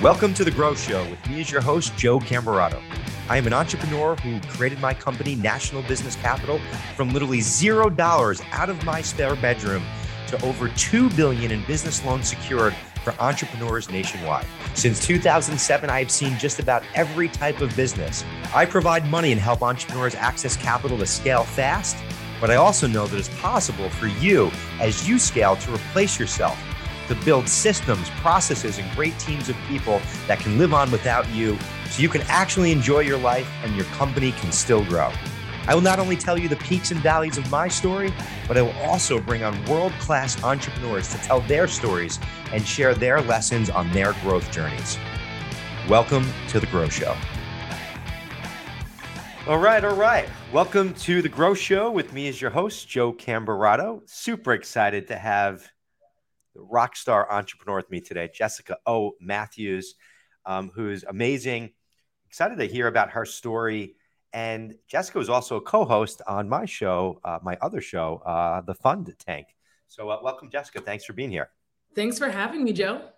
Welcome to The Grow Show with me as your host, Joe Camerato. I am an entrepreneur who created my company, National Business Capital, from literally zero dollars out of my spare bedroom to over two billion in business loans secured for entrepreneurs nationwide. Since 2007, I have seen just about every type of business. I provide money and help entrepreneurs access capital to scale fast, but I also know that it's possible for you as you scale to replace yourself to build systems, processes, and great teams of people that can live on without you so you can actually enjoy your life and your company can still grow. I will not only tell you the peaks and valleys of my story, but I will also bring on world class entrepreneurs to tell their stories and share their lessons on their growth journeys. Welcome to The Grow Show. All right, all right. Welcome to The Grow Show with me as your host, Joe Camerato. Super excited to have the rock star entrepreneur with me today, Jessica O. Matthews, um, who's amazing. Excited to hear about her story. And Jessica was also a co host on my show, uh, my other show, uh, The Fund Tank. So, uh, welcome, Jessica. Thanks for being here. Thanks for having me, Joe.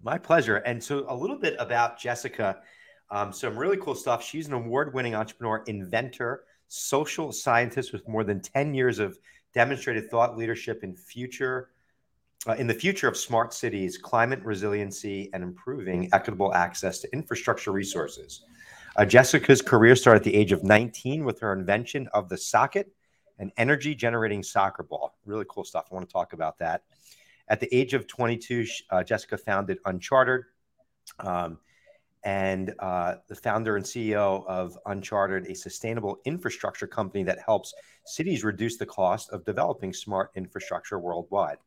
My pleasure. And so, a little bit about Jessica. Um, some really cool stuff. She's an award winning entrepreneur, inventor, social scientist with more than 10 years of demonstrated thought leadership in future uh, in the future of smart cities, climate resiliency, and improving equitable access to infrastructure resources. Uh, Jessica's career started at the age of 19 with her invention of the SOCCKET, an energy generating soccer ball. Really cool stuff. I want to talk about that. At the age of 22, uh, Jessica founded Uncharted. Um, and uh, the founder and CEO of Uncharted, a sustainable infrastructure company that helps cities reduce the cost of developing smart infrastructure worldwide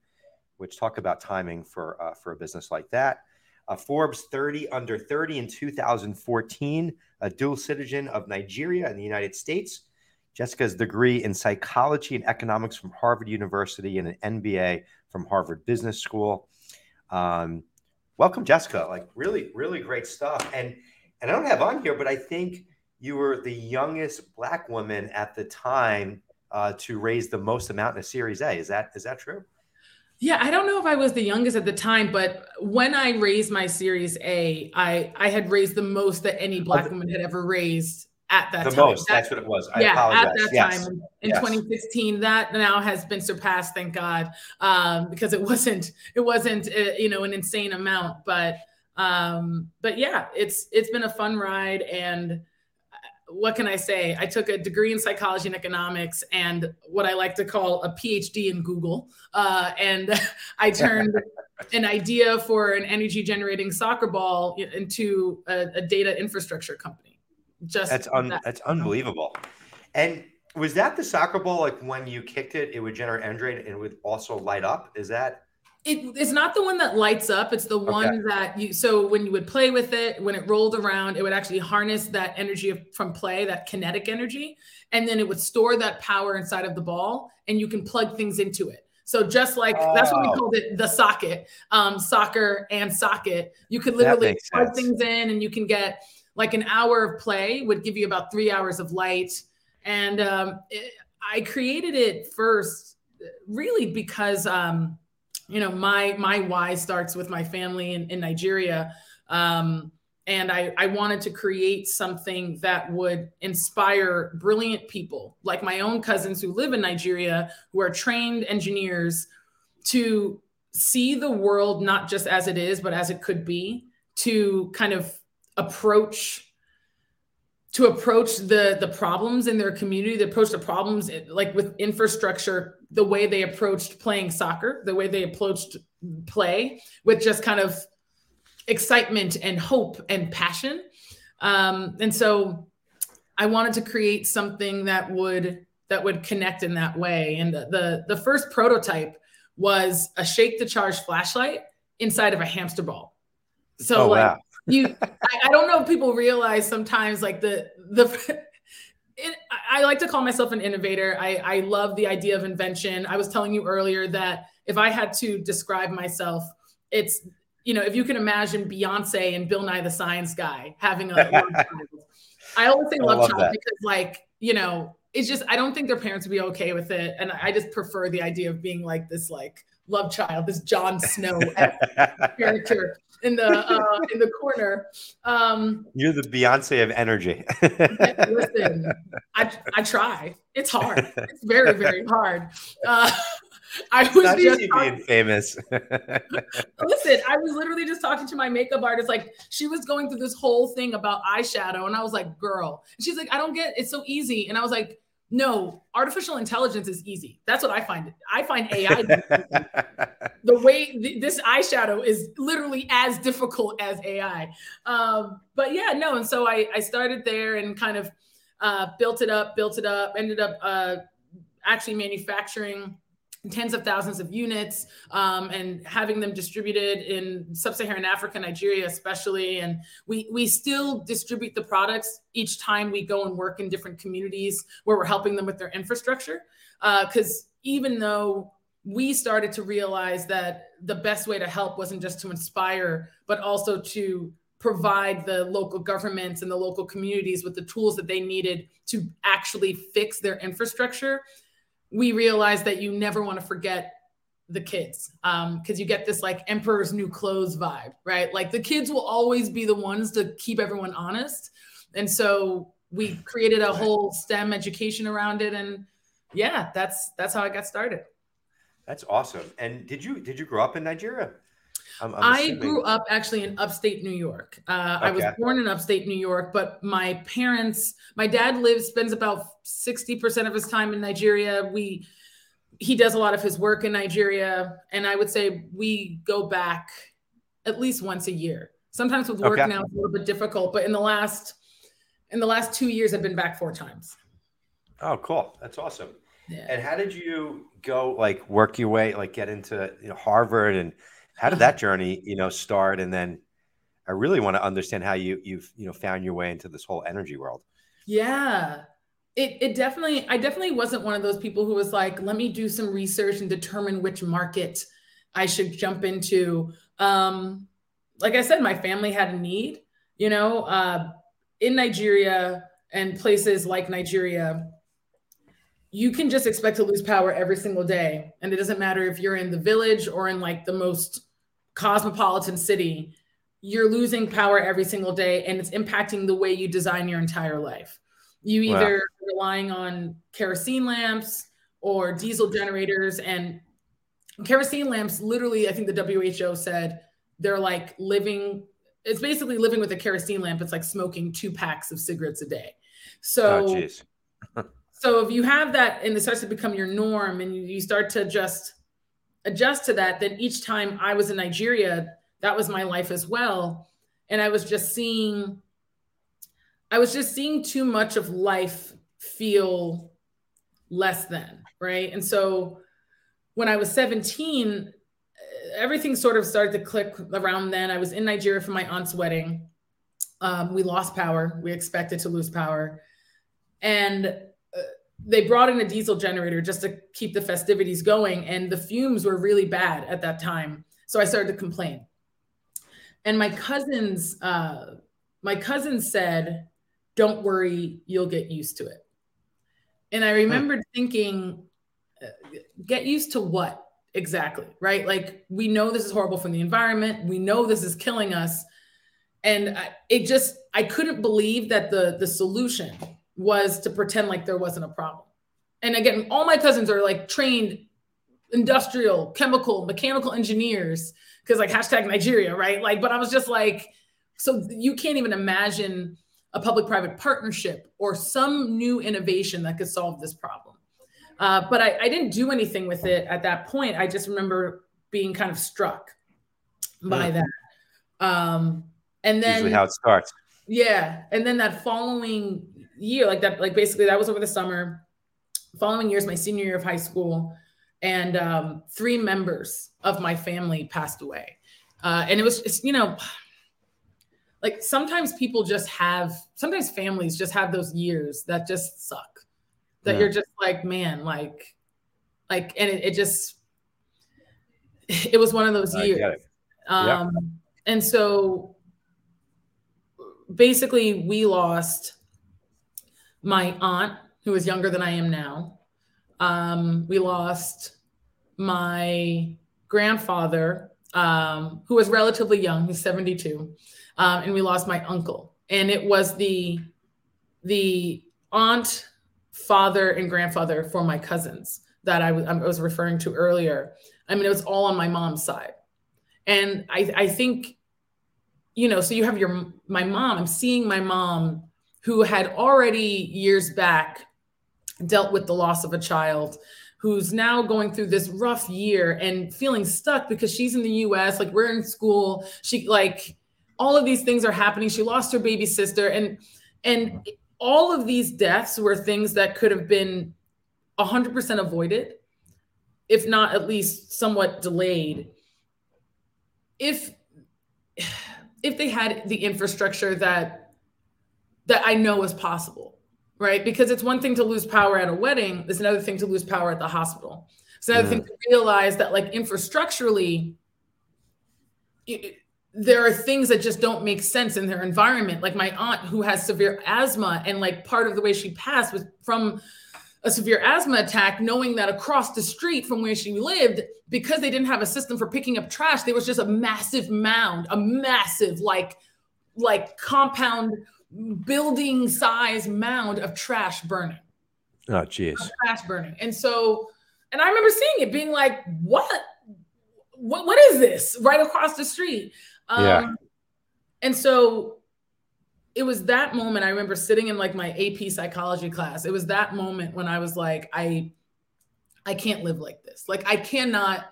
which talk about timing for uh, for a business like that. Uh, Forbes 30 under 30 in 2014, a dual citizen of Nigeria and the United States. Jessica's degree in psychology and economics from Harvard University and an MBA from Harvard Business School. Um, welcome, Jessica. Like really, really great stuff. And and I don't have on here, but I think you were the youngest Black woman at the time uh, to raise the most amount in a Series A. Is that is that true? Yeah, I don't know if I was the youngest at the time, but when I raised my Series A, I I had raised the most that any Black woman had ever raised at that the time. most. That, that's what it was. I yeah, apologize. at that yes. time in yes. 2016, that now has been surpassed, thank God, um, because it wasn't it wasn't uh, you know an insane amount, but um, but yeah, it's it's been a fun ride and what can I say? I took a degree in psychology and economics and what I like to call a PhD in Google. Uh, and I turned an idea for an energy generating soccer ball into a, a data infrastructure company. Just that's un- that. that's unbelievable. And was that the soccer ball? Like when you kicked it, it would generate energy and it would also light up. Is that it, it's not the one that lights up. It's the one okay. that you. So when you would play with it, when it rolled around, it would actually harness that energy from play, that kinetic energy, and then it would store that power inside of the ball, and you can plug things into it. So just like oh. that's what we called it, the SOCCKET, um, soccer and socket. You could literally plug sense. things in, and you can get like an hour of play would give you about three hours of light. And um, it, I created it first, really because. Um, you know my my why starts with my family in, in nigeria. Um, and I, I wanted to create something that would inspire brilliant people like my own cousins who live in nigeria who are trained engineers to see the world not just as it is but as it could be to kind of approach to approach the the problems in their community to approach the problems like with infrastructure the way they approached playing soccer the way they approached play with just kind of excitement and hope and passion. Um, and so i wanted to create something that would that would connect in that way. And the the, the first prototype was a shake the charge flashlight inside of a hamster ball. So oh, like wow. you I, I, don't know if people realize sometimes like the the it, I like to call myself an innovator. I, I love the idea of invention. I was telling you earlier that if I had to describe myself, it's you know if you can imagine Beyonce and Bill Nye the Science Guy having a I always say love child because like you know it's just I don't think their parents would be okay with it, and I just prefer the idea of being like this like love child, this Jon Snow character in the uh, in the corner. Um, You're the Beyonce of energy. listen, I I try. It's hard. It's very very hard. Uh, I was Not just talking, being famous. listen. I was literally just talking to my makeup artist. Like she was going through this whole thing about eyeshadow, and I was like, "Girl," and she's like, "I don't get. It's so easy." And I was like, "No, artificial intelligence is easy. That's what I find. I find AI the way th- this eyeshadow is literally as difficult as AI. Um, but yeah, no. And so I, I started there and kind of uh, built it up, built it up, ended up uh, actually manufacturing tens of thousands of units um, and having them distributed in sub-Saharan Africa, Nigeria, especially. And we we still distribute the products each time we go and work in different communities where we're helping them with their infrastructure. Because uh, even though we started to realize that the best way to help wasn't just to inspire, but also to provide the local governments and the local communities with the tools that they needed to actually fix their infrastructure we realized that you never want to forget the kids because um, you get this like emperor's new clothes vibe right? Like the kids will always be the ones to keep everyone honest. And so we created a whole stem education around it. And yeah that's that's how i got started. That's awesome. And did you did you grow up in nigeria I'm, I'm i grew up actually in upstate New York. Uh, okay. I was born in upstate New York, but my parents, my dad lives, spends about 60% of his time in Nigeria. We, he does a lot of his work in Nigeria. And I would say we go back at least once a year. Sometimes with work okay. now, it's a little bit difficult, but in the last, in the last two years, I've been back four times. Oh, cool. That's awesome. Yeah. And how did you go like work your way, like get into you know, Harvard and how did that journey, you know, start? And then I really want to understand how you you've you know found your way into this whole energy world. Yeah. It, it definitely I definitely wasn't one of those people who was like, let me do some research and determine which market I should jump into. Um, like I said, my family had a need, you know, uh, in Nigeria and places like Nigeria, you can just expect to lose power every single day. And it doesn't matter if you're in the village or in like the most cosmopolitan city, you're losing power every single day and it's impacting the way you design your entire life. You either wow. relying on kerosene lamps or diesel generators and kerosene lamps literally I think the WHO said they're like living it's basically living with a kerosene lamp it's like smoking two packs of cigarettes a day. So oh, so if you have that and it starts to become your norm and you start to just adjust to that, then each time I was in Nigeria, that was my life as well. And I was just seeing, I was just seeing too much of life feel less than, right? And so when I was 17, everything sort of started to click around then. I was in Nigeria for my aunt's wedding. Um, we lost power. We expected to lose power. And they brought in a diesel generator just to keep the festivities going and the fumes were really bad at that time. So i started to complain. And my cousins uh, my cousin said don't worry you'll get used to it. And i remembered huh. thinking uh, get used to what exactly? Right? Like we know this is horrible for the environment. We know this is killing us. And I, it just i couldn't believe that the the solution was to pretend like there wasn't a problem. And again, all my cousins are like trained industrial, chemical, mechanical engineers because like hashtag Nigeria, right? Like, but I was just like, so you can't even imagine a public private partnership or some new innovation that could solve this problem. Uh, but I, I, didn't do anything with it at that point. I just remember being kind of struck by that. Um, and then usually how it starts. Yeah. And then that following year, like that, like basically that was over the summer. Following year is my senior year of high school, and um, three members of my family passed away. Uh, and it was, it's, you know, like sometimes people just have, sometimes families just have those years that just suck. That yeah. you're just like, man, like, like, and it, it just, it was one of those years. Um, yeah. And so basically, we lost my aunt, who was younger than I am now. Um, we lost my grandfather, um, who was relatively young, he's 72, um, and we lost my uncle. And it was the the aunt, father, and grandfather for my cousins that I was referring to earlier. I mean, it was all on my mom's side. And I, I think, you know, so you have your, my mom, I'm seeing my mom who had already years back dealt with the loss of a child who's now going through this rough year and feeling stuck because she's in the US, like we're in school. She like all of these things are happening. She lost her baby sister and and all of these deaths were things that could have been 100% avoided, if not at least somewhat delayed. If if they had the infrastructure that that I know is possible, right? Because it's one thing to lose power at a wedding, it's another thing to lose power at the hospital. It's another thing to realize that like infrastructurally it, there are things that just don't make sense in their environment. Like my aunt who has severe asthma, and like part of the way she passed was from a severe asthma attack, knowing that across the street from where she lived, because they didn't have a system for picking up trash, there was just a massive mound, a massive like like compound building size mound of trash burning. Oh, jeez. Trash burning. And so, and I remember seeing it being like, what? What, what is this right across the street? Um, yeah. And so it was that moment I remember sitting in like my AP psychology class. It was that moment when I was like, I, I can't live like this. Like I cannot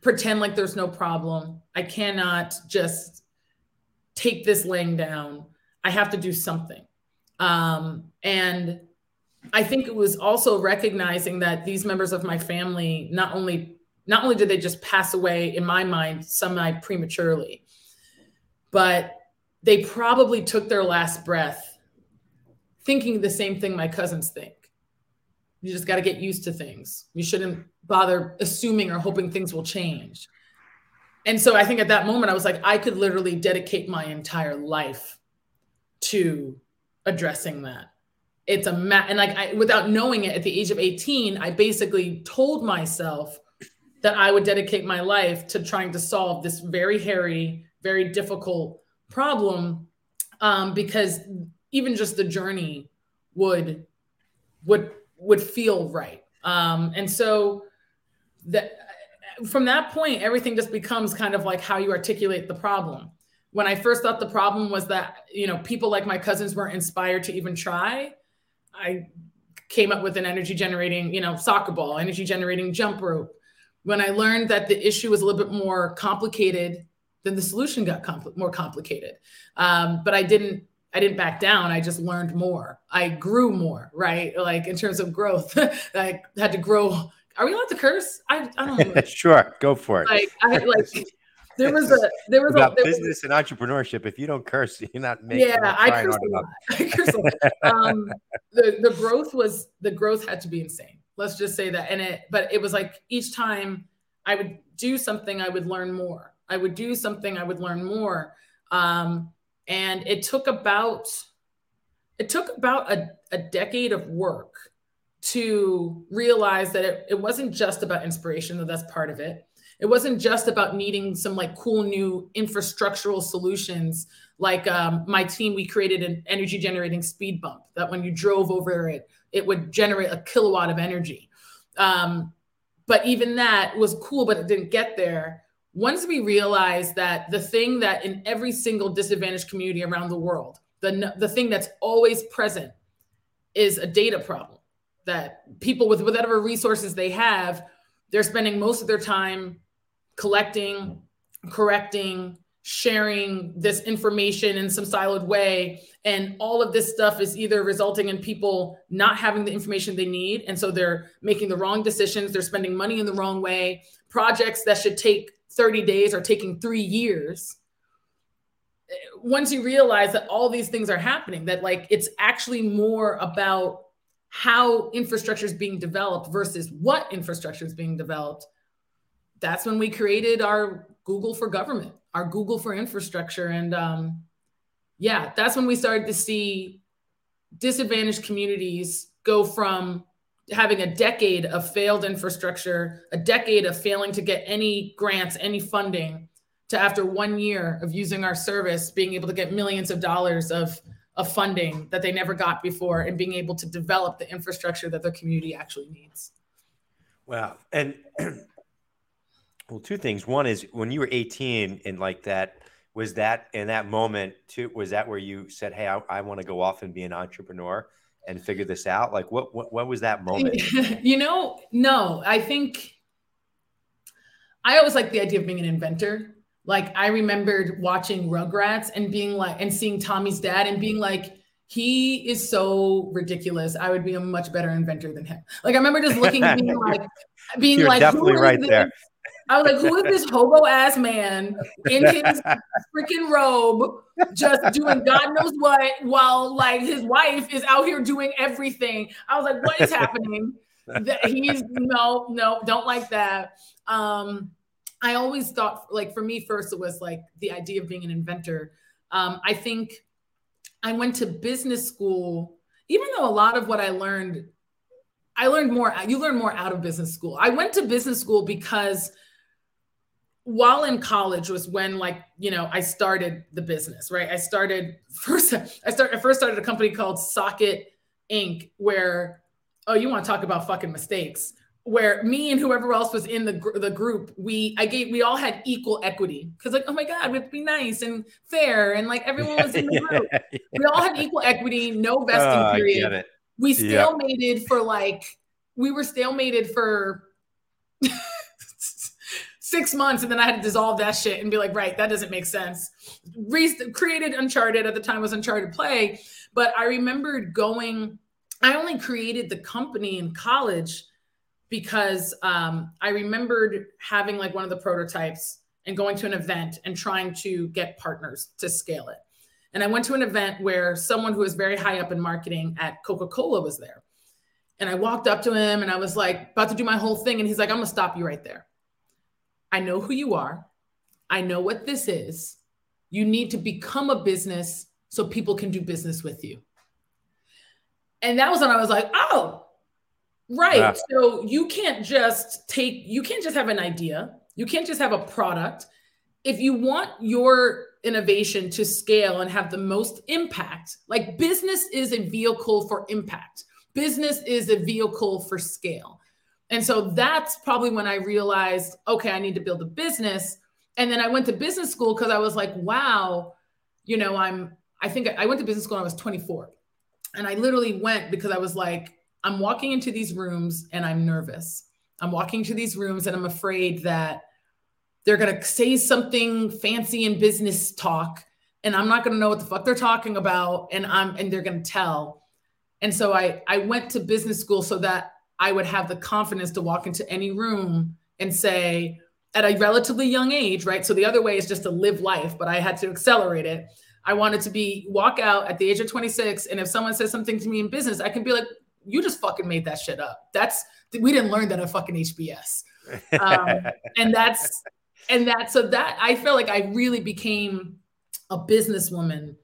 pretend like there's no problem. I cannot just take this laying down. I have to do something. Um, and I think it was also recognizing that these members of my family not only not only did they just pass away in my mind semi prematurely, but they probably took their last breath thinking the same thing my cousins think. You just got to get used to things. You shouldn't bother assuming or hoping things will change. And so I think at that moment, I was like, I could literally dedicate my entire life to addressing that. It's a ma- and like I, without knowing it, at the age of 18, I basically told myself that I would dedicate my life to trying to solve this very hairy, very difficult problem um, because even just the journey would would would feel right um, and so that from that point everything just becomes kind of like how you articulate the problem when i first thought the problem was that you know people like my cousins weren't inspired to even try i came up with an energy generating you know soccer ball energy generating jump rope when i learned that the issue was a little bit more complicated then the solution got compl- more complicated. Um, but I didn't I didn't back down. I just learned more. I grew more, right? Like in terms of growth, I had to grow. Are we allowed to curse? I, I don't know. sure, go for it. Like, I, like there was a there was about a, there business was, and entrepreneurship. If you don't curse, you're not making. Yeah, I curse, a lot. I curse a lot. Um, the the growth was the growth had to be insane. Let's just say that, and it. But it was like each time I would do something, I would learn more. I would do something, I would learn more. Um, and it took about it took about a, a decade of work to realize that it, it wasn't just about inspiration, though that's part of it. It wasn't just about needing some like cool new infrastructural solutions. Like um, my team, we created an energy generating speed bump that when you drove over it, it would generate a kilowatt of energy. Um, but even that was cool, but it didn't get there once we realized that the thing that in every single disadvantaged community around the world, the, the thing that's always present is a data problem, that people with whatever resources they have, they're spending most of their time collecting, correcting, sharing this information in some siloed way. And all of this stuff is either resulting in people not having the information they need. And so they're making the wrong decisions, they're spending money in the wrong way, projects that should take 30 days are taking three years once you realize that all these things are happening that like it's actually more about how infrastructure is being developed versus what infrastructure is being developed that's when we created our google for government our google for infrastructure and um, yeah that's when we started to see disadvantaged communities go from having a decade of failed infrastructure, a decade of failing to get any grants, any funding, to after one year of using our service, being able to get millions of dollars of, of funding that they never got before and being able to develop the infrastructure that their community actually needs. Wow. And well, two things. One is when you were 18 and like that, was that in that moment too, was that where you said, Hey, I, I want to go off and be an entrepreneur? and figure this out? Like what what, what was that moment? you know, no, I think I always like the idea of being an inventor. Like I remembered watching Rugrats and being like and seeing Tommy's dad and being like he is so ridiculous. I would be a much better inventor than him. Like I remember just looking at being like being You're like definitely right there. I was like, who is this hobo ass man in his freaking robe, just doing God knows what, while like his wife is out here doing everything? I was like, what is happening? that he's no, no, don't like that. Um, I always thought, like, for me, first, it was like the idea of being an inventor. Um, I think I went to business school, even though a lot of what I learned, I learned more, you learn more out of business school. I went to business school because while in college was when like you know i started the business right? I started first i started i first started a company called SOCCKET inc where oh you want to talk about fucking mistakes where me and whoever else was in the, gr- the group we i gave we all had equal equity. Because like oh my god we'd be nice and fair and like everyone was in the group. Yeah, yeah. we all had equal equity no vesting oh, period. we stalemated yep. for like we were stalemated for six months and then I had to dissolve that shit and be like, right, that doesn't make sense. Re- created Uncharted at the time was Uncharted Play, but I remembered going, I only created the company in college because um, I remembered having like one of the prototypes and going to an event and trying to get partners to scale it. And I went to an event where someone who was very high up in marketing at Coca Cola was there. And I walked up to him and I was like, about to do my whole thing. And he's like, I'm gonna stop you right there. I know who you are. I know what this is. You need to become a business so people can do business with you. And that was when I was like, oh, right. Yeah. So you can't just take, you can't just have an idea. You can't just have a product. If you want your innovation to scale and have the most impact, like business is a vehicle for impact, business is a vehicle for scale. And so that's probably when I realized, okay, I need to build a business. And then I went to business school because I was like, wow, you know, I'm, I think I went to business school when I was 24. And I literally went because I was like, I'm walking into these rooms and I'm nervous. I'm walking to these rooms and I'm afraid that they're going to say something fancy in business talk and I'm not going to know what the fuck they're talking about and I'm and they're going to tell. And so I I went to business school so that I would have the confidence to walk into any room and say, at a relatively young age, right? So the other way is just to live life, but I had to accelerate it. I wanted to be walk out at the age of 26, and if someone says something to me in business, I can be like, "You just fucking made that shit up." That's we didn't learn that at fucking HBS, um, and that's and that so that I feel like I really became a businesswoman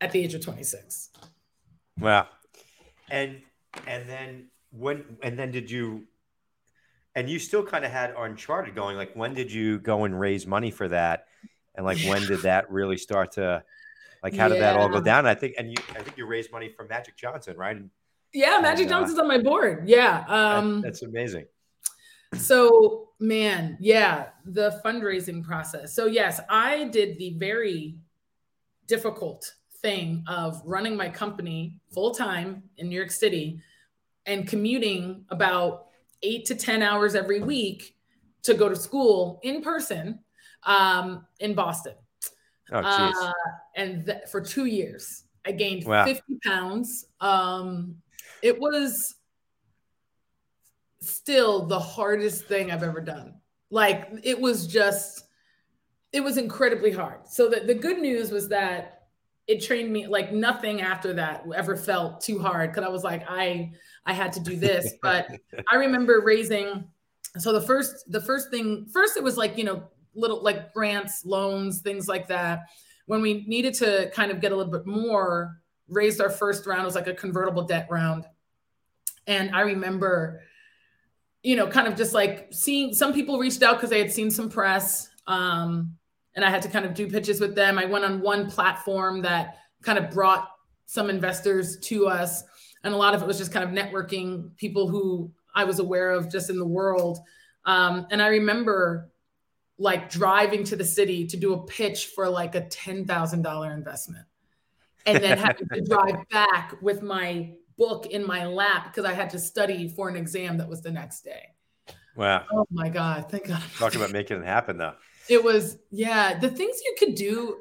at the age of 26. Wow, and and then when and then did you and you still kind of had uncharted going like when did you go and raise money for that? And like when did that really start to like how did that all go down? I think and you i think you raised money from magic johnson right? And, yeah magic and, uh, johnson's on my board. Yeah um that, that's amazing. so man yeah the fundraising process. So yes i did the very difficult thing of running my company full time in new york city and commuting about eight to 10 hours every week to go to school in person um, in Boston. Oh, uh, and th- for two years, I gained wow. 50 pounds. Um, it was still the hardest thing I've ever done. Like, it was just, it was incredibly hard. So, the, the good news was that it trained me like nothing after that ever felt too hard because I was like, I I had to do this. But I remember raising so the first the first thing first it was like, you know, little like grants, loans, things like that. When we needed to kind of get a little bit more, raised our first round, it was like a convertible debt round. And I remember, you know, kind of just like seeing some people reached out because they had seen some press. Um, and I had to kind of do pitches with them. I went on one platform that kind of brought some investors to us. And a lot of it was just kind of networking people who I was aware of just in the world. Um, and I remember like driving to the city to do a pitch for like a $10,000 investment and then having to drive back with my book in my lap because I had to study for an exam that was the next day. Wow. Oh my God. Thank God. Talk about making it happen though. It was, yeah, the things you could do.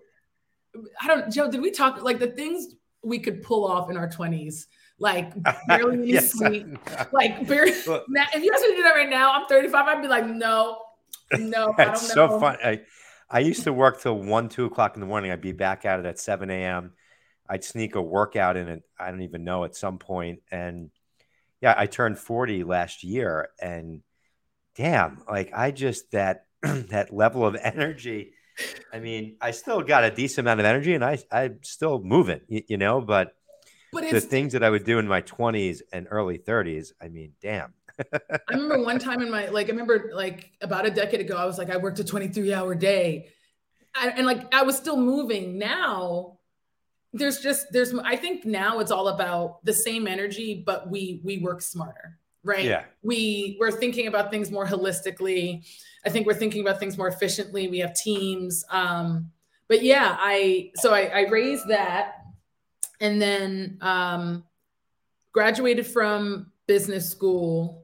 I don't, Joe, did we talk like the things we could pull off in our 20s? Like barely any yes, sleep. Like barely, well, if you ask me to do that right now, I'm 35. I'd be like, no, no. That's so fun. I, I used to work till one, two o'clock in the morning. I'd be back at it at 7 a.m. I'd sneak a workout in it. I don't even know at some point. And yeah, I turned 40 last year and damn, like I just that that level of energy. I mean, I still got a decent amount of energy and I I'm still moving, you, you know, but, but the things that I would do in my 20s and early 30s, I mean, damn. I remember one time in my like I remember like about a decade ago I was like I worked a 23 hour day. I, and like I was still moving. Now there's just there's I think now it's all about the same energy but we we work smarter right? Yeah. We we're thinking about things more holistically. I think we're thinking about things more efficiently. We have teams um but yeah i so i, I raised that. And then um graduated from business school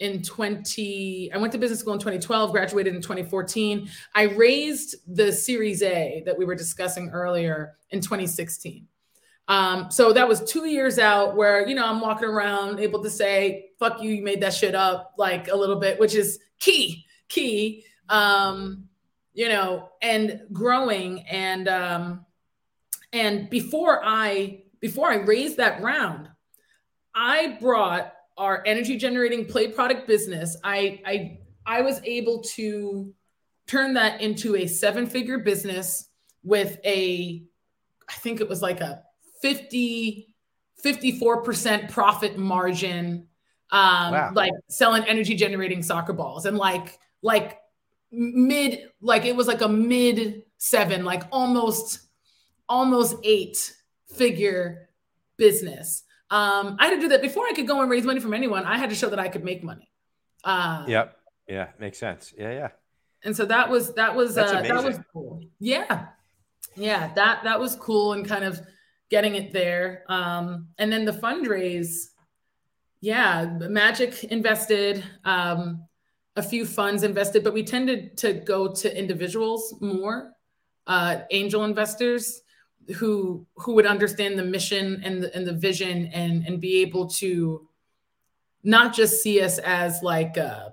in 20 i went to business school in 2012 graduated in 2014 i raised the series a that we were discussing earlier in 2016 um, so that was two years out where you know i'm walking around able to say fuck you you made that shit up like a little bit which is key key. Um, you know and growing and um, and before i before i raised that round i brought our energy generating play product business, I I I was able to turn that into a seven figure business with a I think it was like a 50 54% profit margin um wow. like selling energy generating soccer balls and like like mid like it was like a mid seven like almost almost eight figure business um, I had to do that before I could go and raise money from anyone. I had to show that I could make money. Uh, yep. Yeah. Makes sense. Yeah. Yeah. And so that was, that was, uh, that was cool. Yeah. Yeah. That, that was cool and kind of getting it there. Um, and then the fundraise, yeah, Magic invested, um, a few funds invested, but we tended to go to individuals more, uh, angel investors who who would understand the mission and the, and the vision and and be able to not just see us as like uh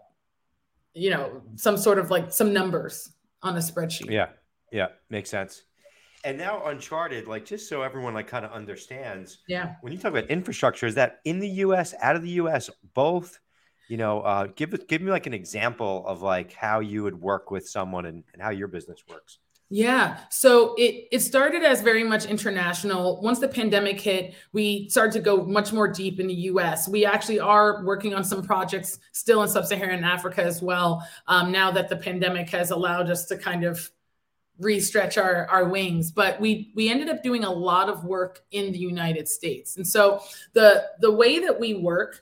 you know some sort of like some numbers on a spreadsheet. Yeah. Yeah. Makes sense and now uncharted like just so everyone like kind of understands yeah when you talk about infrastructure is that in the us out of the us both you know uh give give me like an example of like how you would work with someone and, and how your business works yeah. So it it started as very much international. Once the pandemic hit, we started to go much more deep in the US. We actually are working on some projects still in sub-Saharan Africa as well. Um, now that the pandemic has allowed us to kind of re-stretch our, our wings. But we we ended up doing a lot of work in the United States. And so the the way that we work,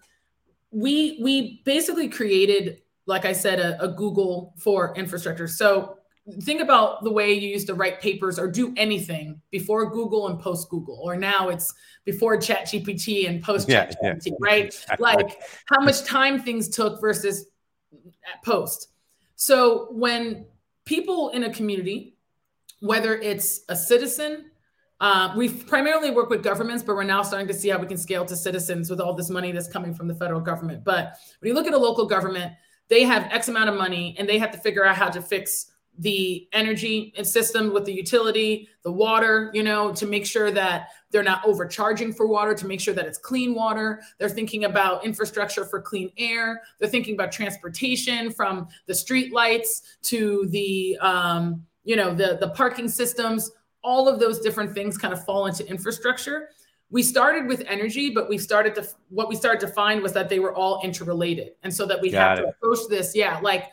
we we basically created, like I said, a, a Google for infrastructure. So think about the way you used to write papers or do anything before Google and post Google, or now it's before Chat GPT and post Chat yeah, GPT, yeah. right? Like how much time things took versus post. So when people in a community, whether it's a citizen, uh, we primarily work with governments, but we're now starting to see how we can scale to citizens with all this money that's coming from the federal government. But when you look at a local government, they have X amount of money and they have to figure out how to fix the energy and system with the utility, the water, you know, to make sure that they're not overcharging for water, to make sure that it's clean water. They're thinking about infrastructure for clean air. They're thinking about transportation from the street lights to the, um, you know, the, the parking systems. All of those different things kind of fall into infrastructure. we started with energy, but we started to what we started to find was that they were all interrelated, and so that we Got have it. to approach this, yeah, like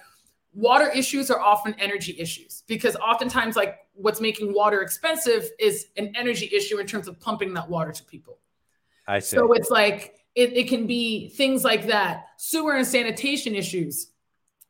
water issues are often energy issues because oftentimes like what's making water expensive is an energy issue in terms of pumping that water to people. I see. So it's like it, it can be things like that. Sewer and sanitation issues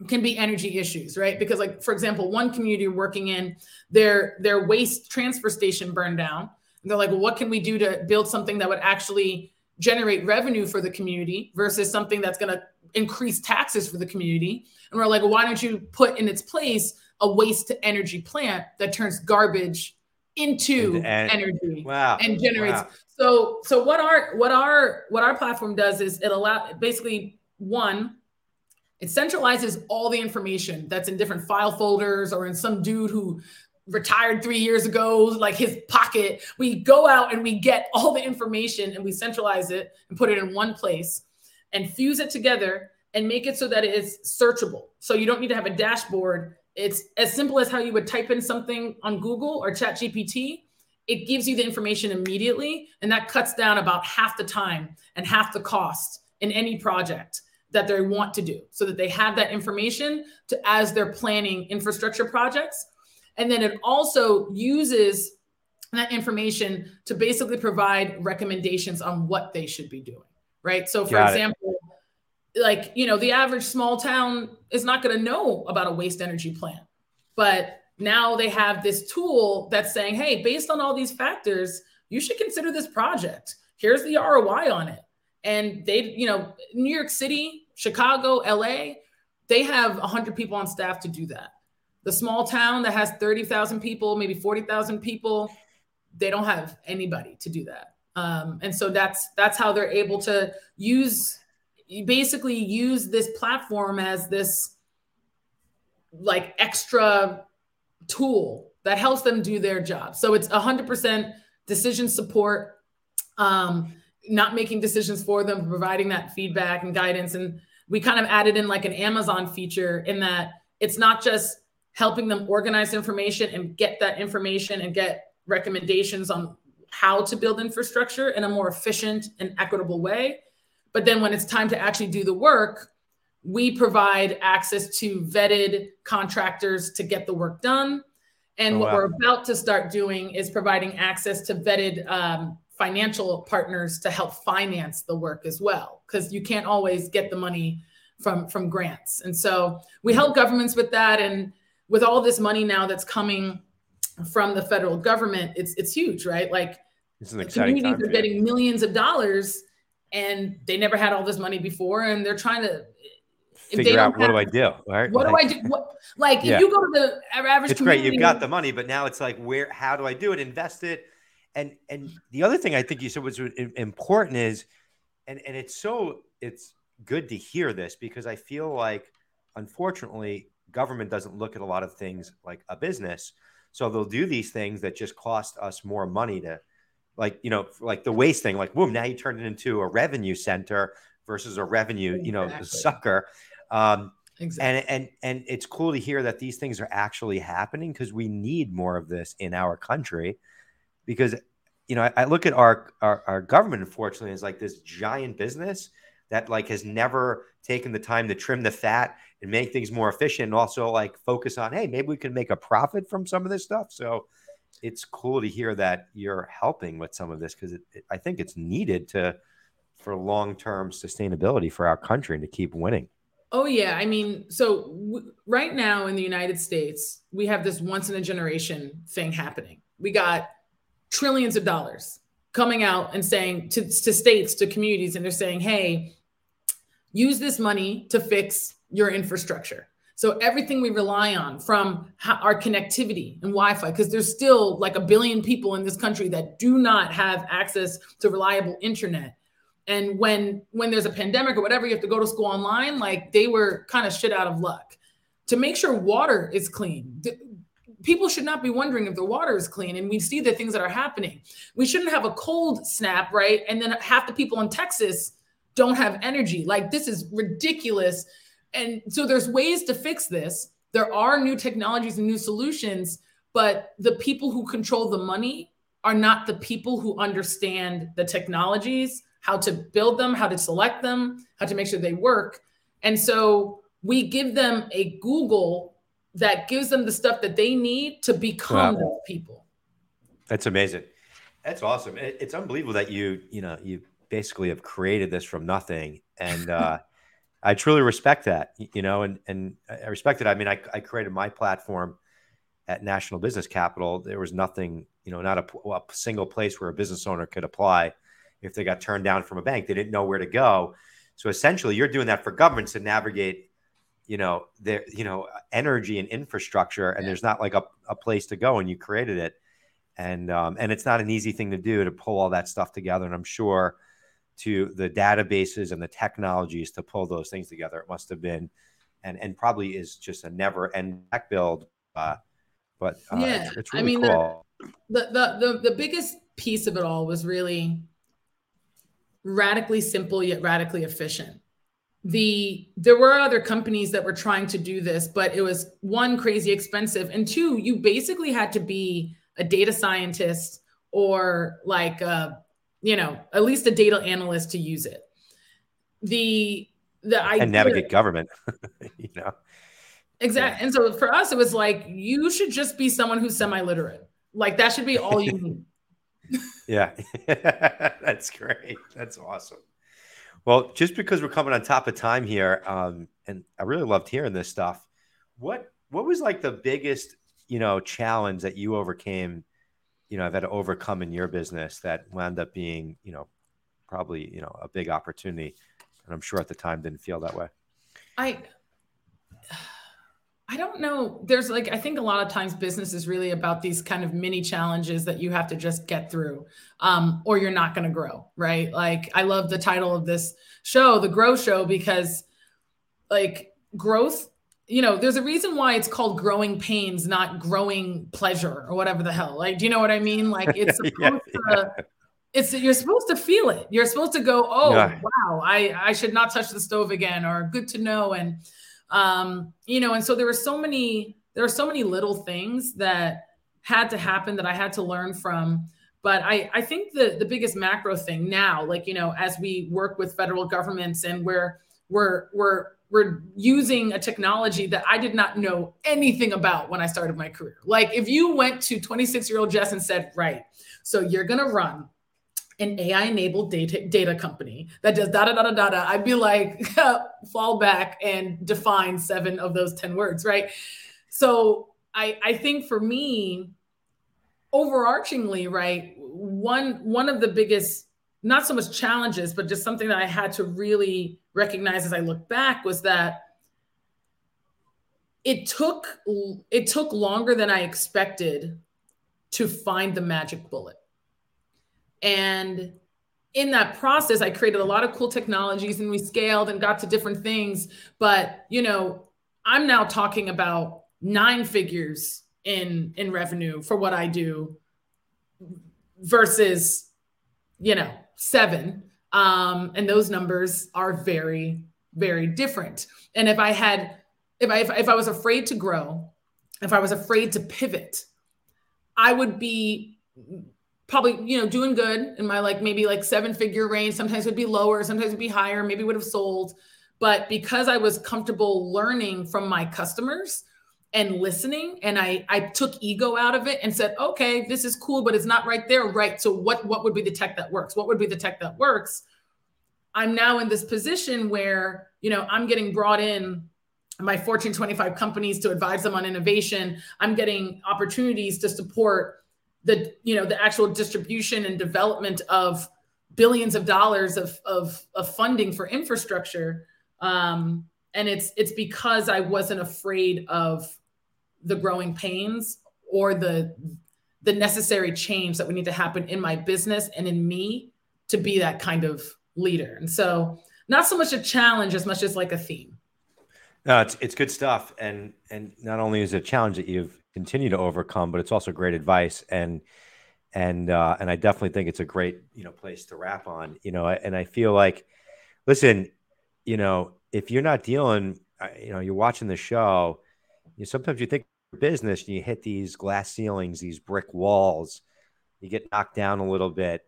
can be energy issues, right? Because like for example, one community working in their their waste transfer station burned down. And they're like, well, what can we do to build something that would actually generate revenue for the community versus something that's going to increase taxes for the community? And we're like, well, why don't you put in its place a waste to energy plant that turns garbage into and, energy wow. and generates wow. so so what our what our what our platform does is it allow basically one it centralizes all the information that's in different file folders or in some dude who retired three years ago, like his pocket. We go out and we get all the information and we centralize it and put it in one place and fuse it together and make it so that it is searchable. So you don't need to have a dashboard. It's as simple as how you would type in something on Google or Chat GPT. It gives you the information immediately, and that cuts down about half the time and half the cost in any project that they want to do so that they have that information to as they're planning infrastructure projects. And then it also uses that information to basically provide recommendations on what they should be doing right? So for Got example it. like you know the average small town is not going to know about a waste energy plant but now they have this tool that's saying hey based on all these factors you should consider this project. Here's the roi on it and they you know new york city Chicago, LA, they have 100 people on staff to do that. The small town that has 30,000 people, maybe 40,000 people, they don't have anybody to do that. Um, and so that's that's how they're able to use basically use this platform as this like extra tool that helps them do their job. So it's 100% decision support. Um, not making decisions for them, providing that feedback and guidance. And we kind of added in like an Amazon feature in that it's not just helping them organize information and get that information and get recommendations on how to build infrastructure in a more efficient and equitable way. But then when it's time to actually do the work, we provide access to vetted contractors to get the work done. And oh, what wow. we're about to start doing is providing access to vetted um, financial partners to help finance the work as well because you can't always get the money from from grants and so we help governments with that and with all this money now that's coming from the federal government it's it's huge right like communities are getting millions of dollars and they never had all this money before and they're trying to figure out what do I do? Right? What like, do I do? What, like yeah. if you go to the average, it's great. You've got the money, but now it's like, where? How do I do it? Invest it and and the other thing I think you said was important is, and and it's so it's good to hear this because I feel like, unfortunately, government doesn't look at a lot of things like a business, so they'll do these things that just cost us more money to, like you know, like the waste thing, like boom, now you turn it into a revenue center versus a revenue, you know, sucker. Um, Exactly. And and and it's cool to hear that these things are actually happening because we need more of this in our country because you know I, I look at our, our, our government unfortunately as like this giant business that like has never taken the time to trim the fat and make things more efficient and also like focus on hey maybe we can make a profit from some of this stuff. So it's cool to hear that you're helping with some of this because i think it's needed to for long-term sustainability for our country and to keep winning. Oh yeah, I mean, so w- right now in the United States, we have this once in a generation thing happening. We got trillions of dollars coming out and saying to, to states, to communities, and they're saying, hey, use this money to fix your infrastructure. So everything we rely on from our connectivity and Wi-Fi, because there's still like a billion people in this country that do not have access to reliable internet. And when when there's a pandemic or whatever, you have to go to school online. Like they were kind of shit out of luck. To make sure water is clean, people should not be wondering if the water is clean and we see the things that are happening. We shouldn't have a cold snap right? And then half the people in texas don't have energy. Like this is ridiculous. And so there's ways to fix this. There are new technologies and new solutions but the people who control the money are not the people who understand the technologies, how to build them, how to select them, how to make sure they work. And so we give them a Google that gives them the stuff that they need to become wow. those people. That's amazing. That's awesome. It's unbelievable that you, you know, you basically have created this from nothing. And uh, I truly respect that, you know, and, and I respect it. I mean, I, I created my platform at National Business Capital. There was nothing, you know, not a, a single place where a business owner could apply if they got turned down from a bank. They didn't know where to go. So essentially, you're doing that for governments to navigate, you know, their, you know, energy and infrastructure, and yeah. there's not like a, a place to go, and you created it and um, and it's not an easy thing to do to pull all that stuff together. And I'm sure to the databases and the technologies to pull those things together, it must have been, and and probably is just a never end tech build. Uh, but uh, yeah, it's, it's really I mean, cool. The, the the the biggest piece of it all was really radically simple yet radically efficient the there were other companies that were trying to do this but it was one crazy expensive. And two you basically had to be a data scientist or like a, uh, you know at least a data analyst to use it. The the idea, and navigate government you know? Exactly and so for us it was like you should just be someone who's semi-literate. Like that should be all you need. Yeah. That's great. That's awesome well just because we're coming on top of time here um, and i really loved hearing this stuff what what was like the biggest you know challenge that you overcame you know I've had to overcome in your business that wound up being you know probably you know a big opportunity? And i'm sure at the time didn't feel that way. I i don't know there's like i think a lot of times business is really about these kind of mini challenges that you have to just get through um, or you're not going to grow right like i love the title of this show the grow show because like growth you know, there's a reason why it's called growing pains, not growing pleasure or whatever the hell. Like, do you know what I mean? Like it's supposed yeah, to yeah. it's you're supposed to feel it. You're supposed to go, oh yeah. wow, I I should not touch the stove again, or good to know. And um, you know, and so there were so many, there are so many little things that had to happen that I had to learn from. But I, I think the the biggest macro thing now, like you know, as we work with federal governments and we're we're we're we're using a technology that I did not know anything about when I started my career. Like if you went to 26 year old Jess and said, right, so you're to run an AI enabled data, data company that does da da da da da, I'd be like, fall back and define seven of those 10 words, right? So I, I think for me, overarchingly, right, one one of the biggest not so much challenges, but just something that I had to really recognize as I look back was that it took it took longer than I expected to find the magic bullet. And in that process, I created a lot of cool technologies and we scaled and got to different things. But you know, I'm now talking about nine figures in in revenue for what I do versus, you know, seven. Um, and those numbers are very, very different. And if I had, if I, if, if I was afraid to grow, if I was afraid to pivot, I would be probably, you know, doing good in my like maybe like seven figure range. Sometimes would be lower, sometimes it'd be higher, maybe would have sold. But because I was comfortable learning from my customers, and listening and I I took ego out of it and said, "Okay, this is cool, but it's not right there, right? So what what would be the tech that works? What would be the tech that works?" I'm now in this position where, you know, I'm getting brought in my Fortune 25 companies to advise them on innovation. I'm getting opportunities to support the, you know, the actual distribution and development of billions of dollars of of, of funding for infrastructure. Um, and it's it's because I wasn't afraid of the growing pains or the the necessary change that would need to happen in my business and in me to be that kind of leader. And so not so much a challenge as much as like a theme. No, it's it's good stuff. And and not only is it a challenge that you've continued to overcome, but it's also great advice. And and uh, and I definitely think it's a great you know place to wrap on. You know, and I feel like, listen, you know, if you're not dealing, uh, you know, you're watching the show, you know, sometimes you think business and you hit these glass ceilings, these brick walls, you get knocked down a little bit.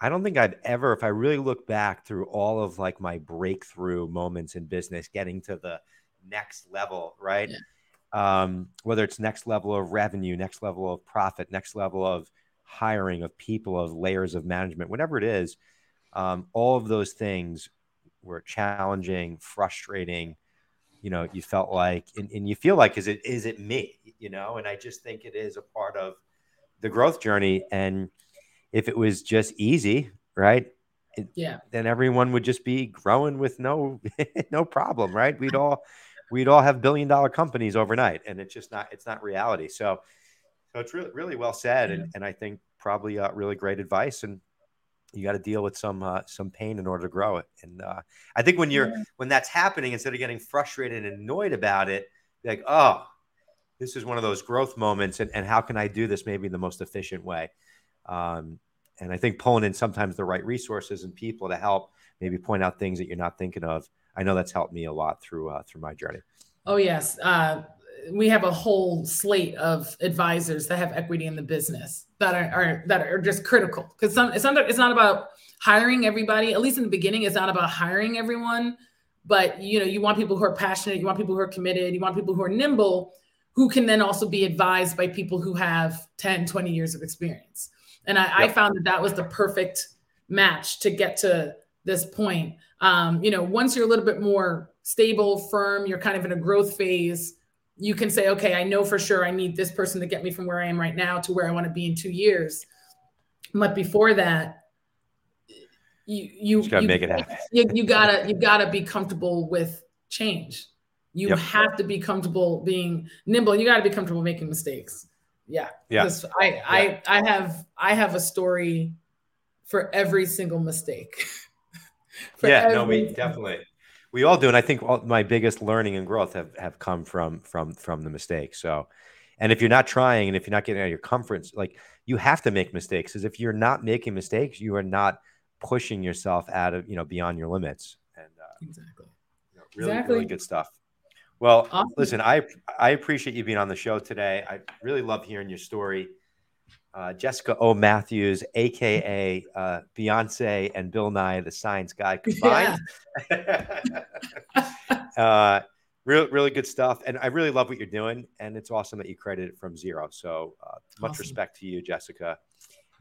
I don't think I've ever, if I really look back through all of like my breakthrough moments in business, getting to the next level, right? Yeah. Um, whether it's next level of revenue, next level of profit, next level of hiring of people, of layers of management, whatever it is, um, all of those things were challenging, frustrating. You know, you felt like, and, and you feel like, is it is it me? You know, and I just think it is a part of the growth journey. And if it was just easy, right? It, yeah. Then everyone would just be growing with no no problem, right? We'd all we'd all have billion dollar companies overnight, and it's just not it's not reality. So so it's really really well said, and and I think probably uh, really great advice. And you got to deal with some uh, some pain in order to grow it. And uh, I think when you're when that's happening, instead of getting frustrated and annoyed about it, like, oh, this is one of those growth moments, and, and how can I do this maybe in the most efficient way? Um, and I think pulling in sometimes the right resources and people to help maybe point out things that you're not thinking of. I know that's helped me a lot through uh, through my journey. Oh yes, uh, we have a whole slate of advisors that have equity in the business that are, are that are just critical because some it's not it's not about hiring everybody. At least in the beginning, it's not about hiring everyone. But you know, you want people who are passionate, you want people who are committed, you want people who are nimble, who can then also be advised by people who have 10, 20 years of experience. And I, yep. I found that that was the perfect match to get to this point. Um, you know, once you're a little bit more stable, firm, you're kind of in a growth phase, you can say, okay, I know for sure I need this person to get me from where I am right now to where I want to be in two years. But before that, you you, you gotta you, make it happen. you, you gotta you gotta be comfortable with change. You yep. have to be comfortable being nimble. You got to be comfortable making mistakes. Yeah. Yeah. I, yeah. I, I have, I have a story for every single mistake. yeah. No, we definitely, we all do. And I think all, my biggest learning and growth have, have come from, from, from the mistakes. So, and if you're not trying and if you're not getting out of your comfort, like you have to make mistakes because if you're not making mistakes, you are not pushing yourself out of, you know, beyond your limits. And uh, exactly. You know, really, exactly. really good stuff. Well, awesome. listen, I I appreciate you being on the show today. I really love hearing your story. Uh, Jessica O. Matthews, aka uh, Beyonce and Bill Nye, the Science Guy combined. Yeah. uh, really, really good stuff, and I really love what you're doing. And it's awesome that you credited it from zero. So uh, much awesome. respect to you, Jessica.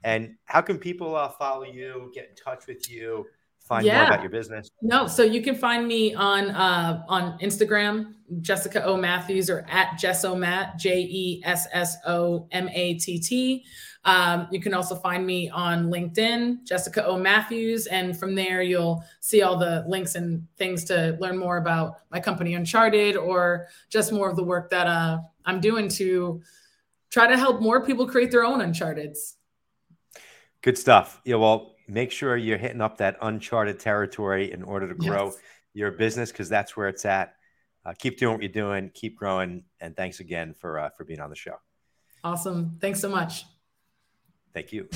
And how can people uh, follow you, get in touch with you? Find yeah. more about your business? No, so you can find me on uh, on Instagram, Jessica O Matthews, or at Jessomatt, J E S S O M A T T. Um, you can also find me on LinkedIn, Jessica O Matthews, and from there you'll see all the links and things to learn more about my company Uncharted, or just more of the work that uh, I'm doing to try to help more people create their own Uncharted's. Good stuff. Yeah, well, make sure you're hitting up that uncharted territory in order to grow yes. your business because that's where it's at. Uh, keep doing what you're doing, keep growing, and thanks again for uh, for being on the show. Awesome. Thanks so much. Thank you.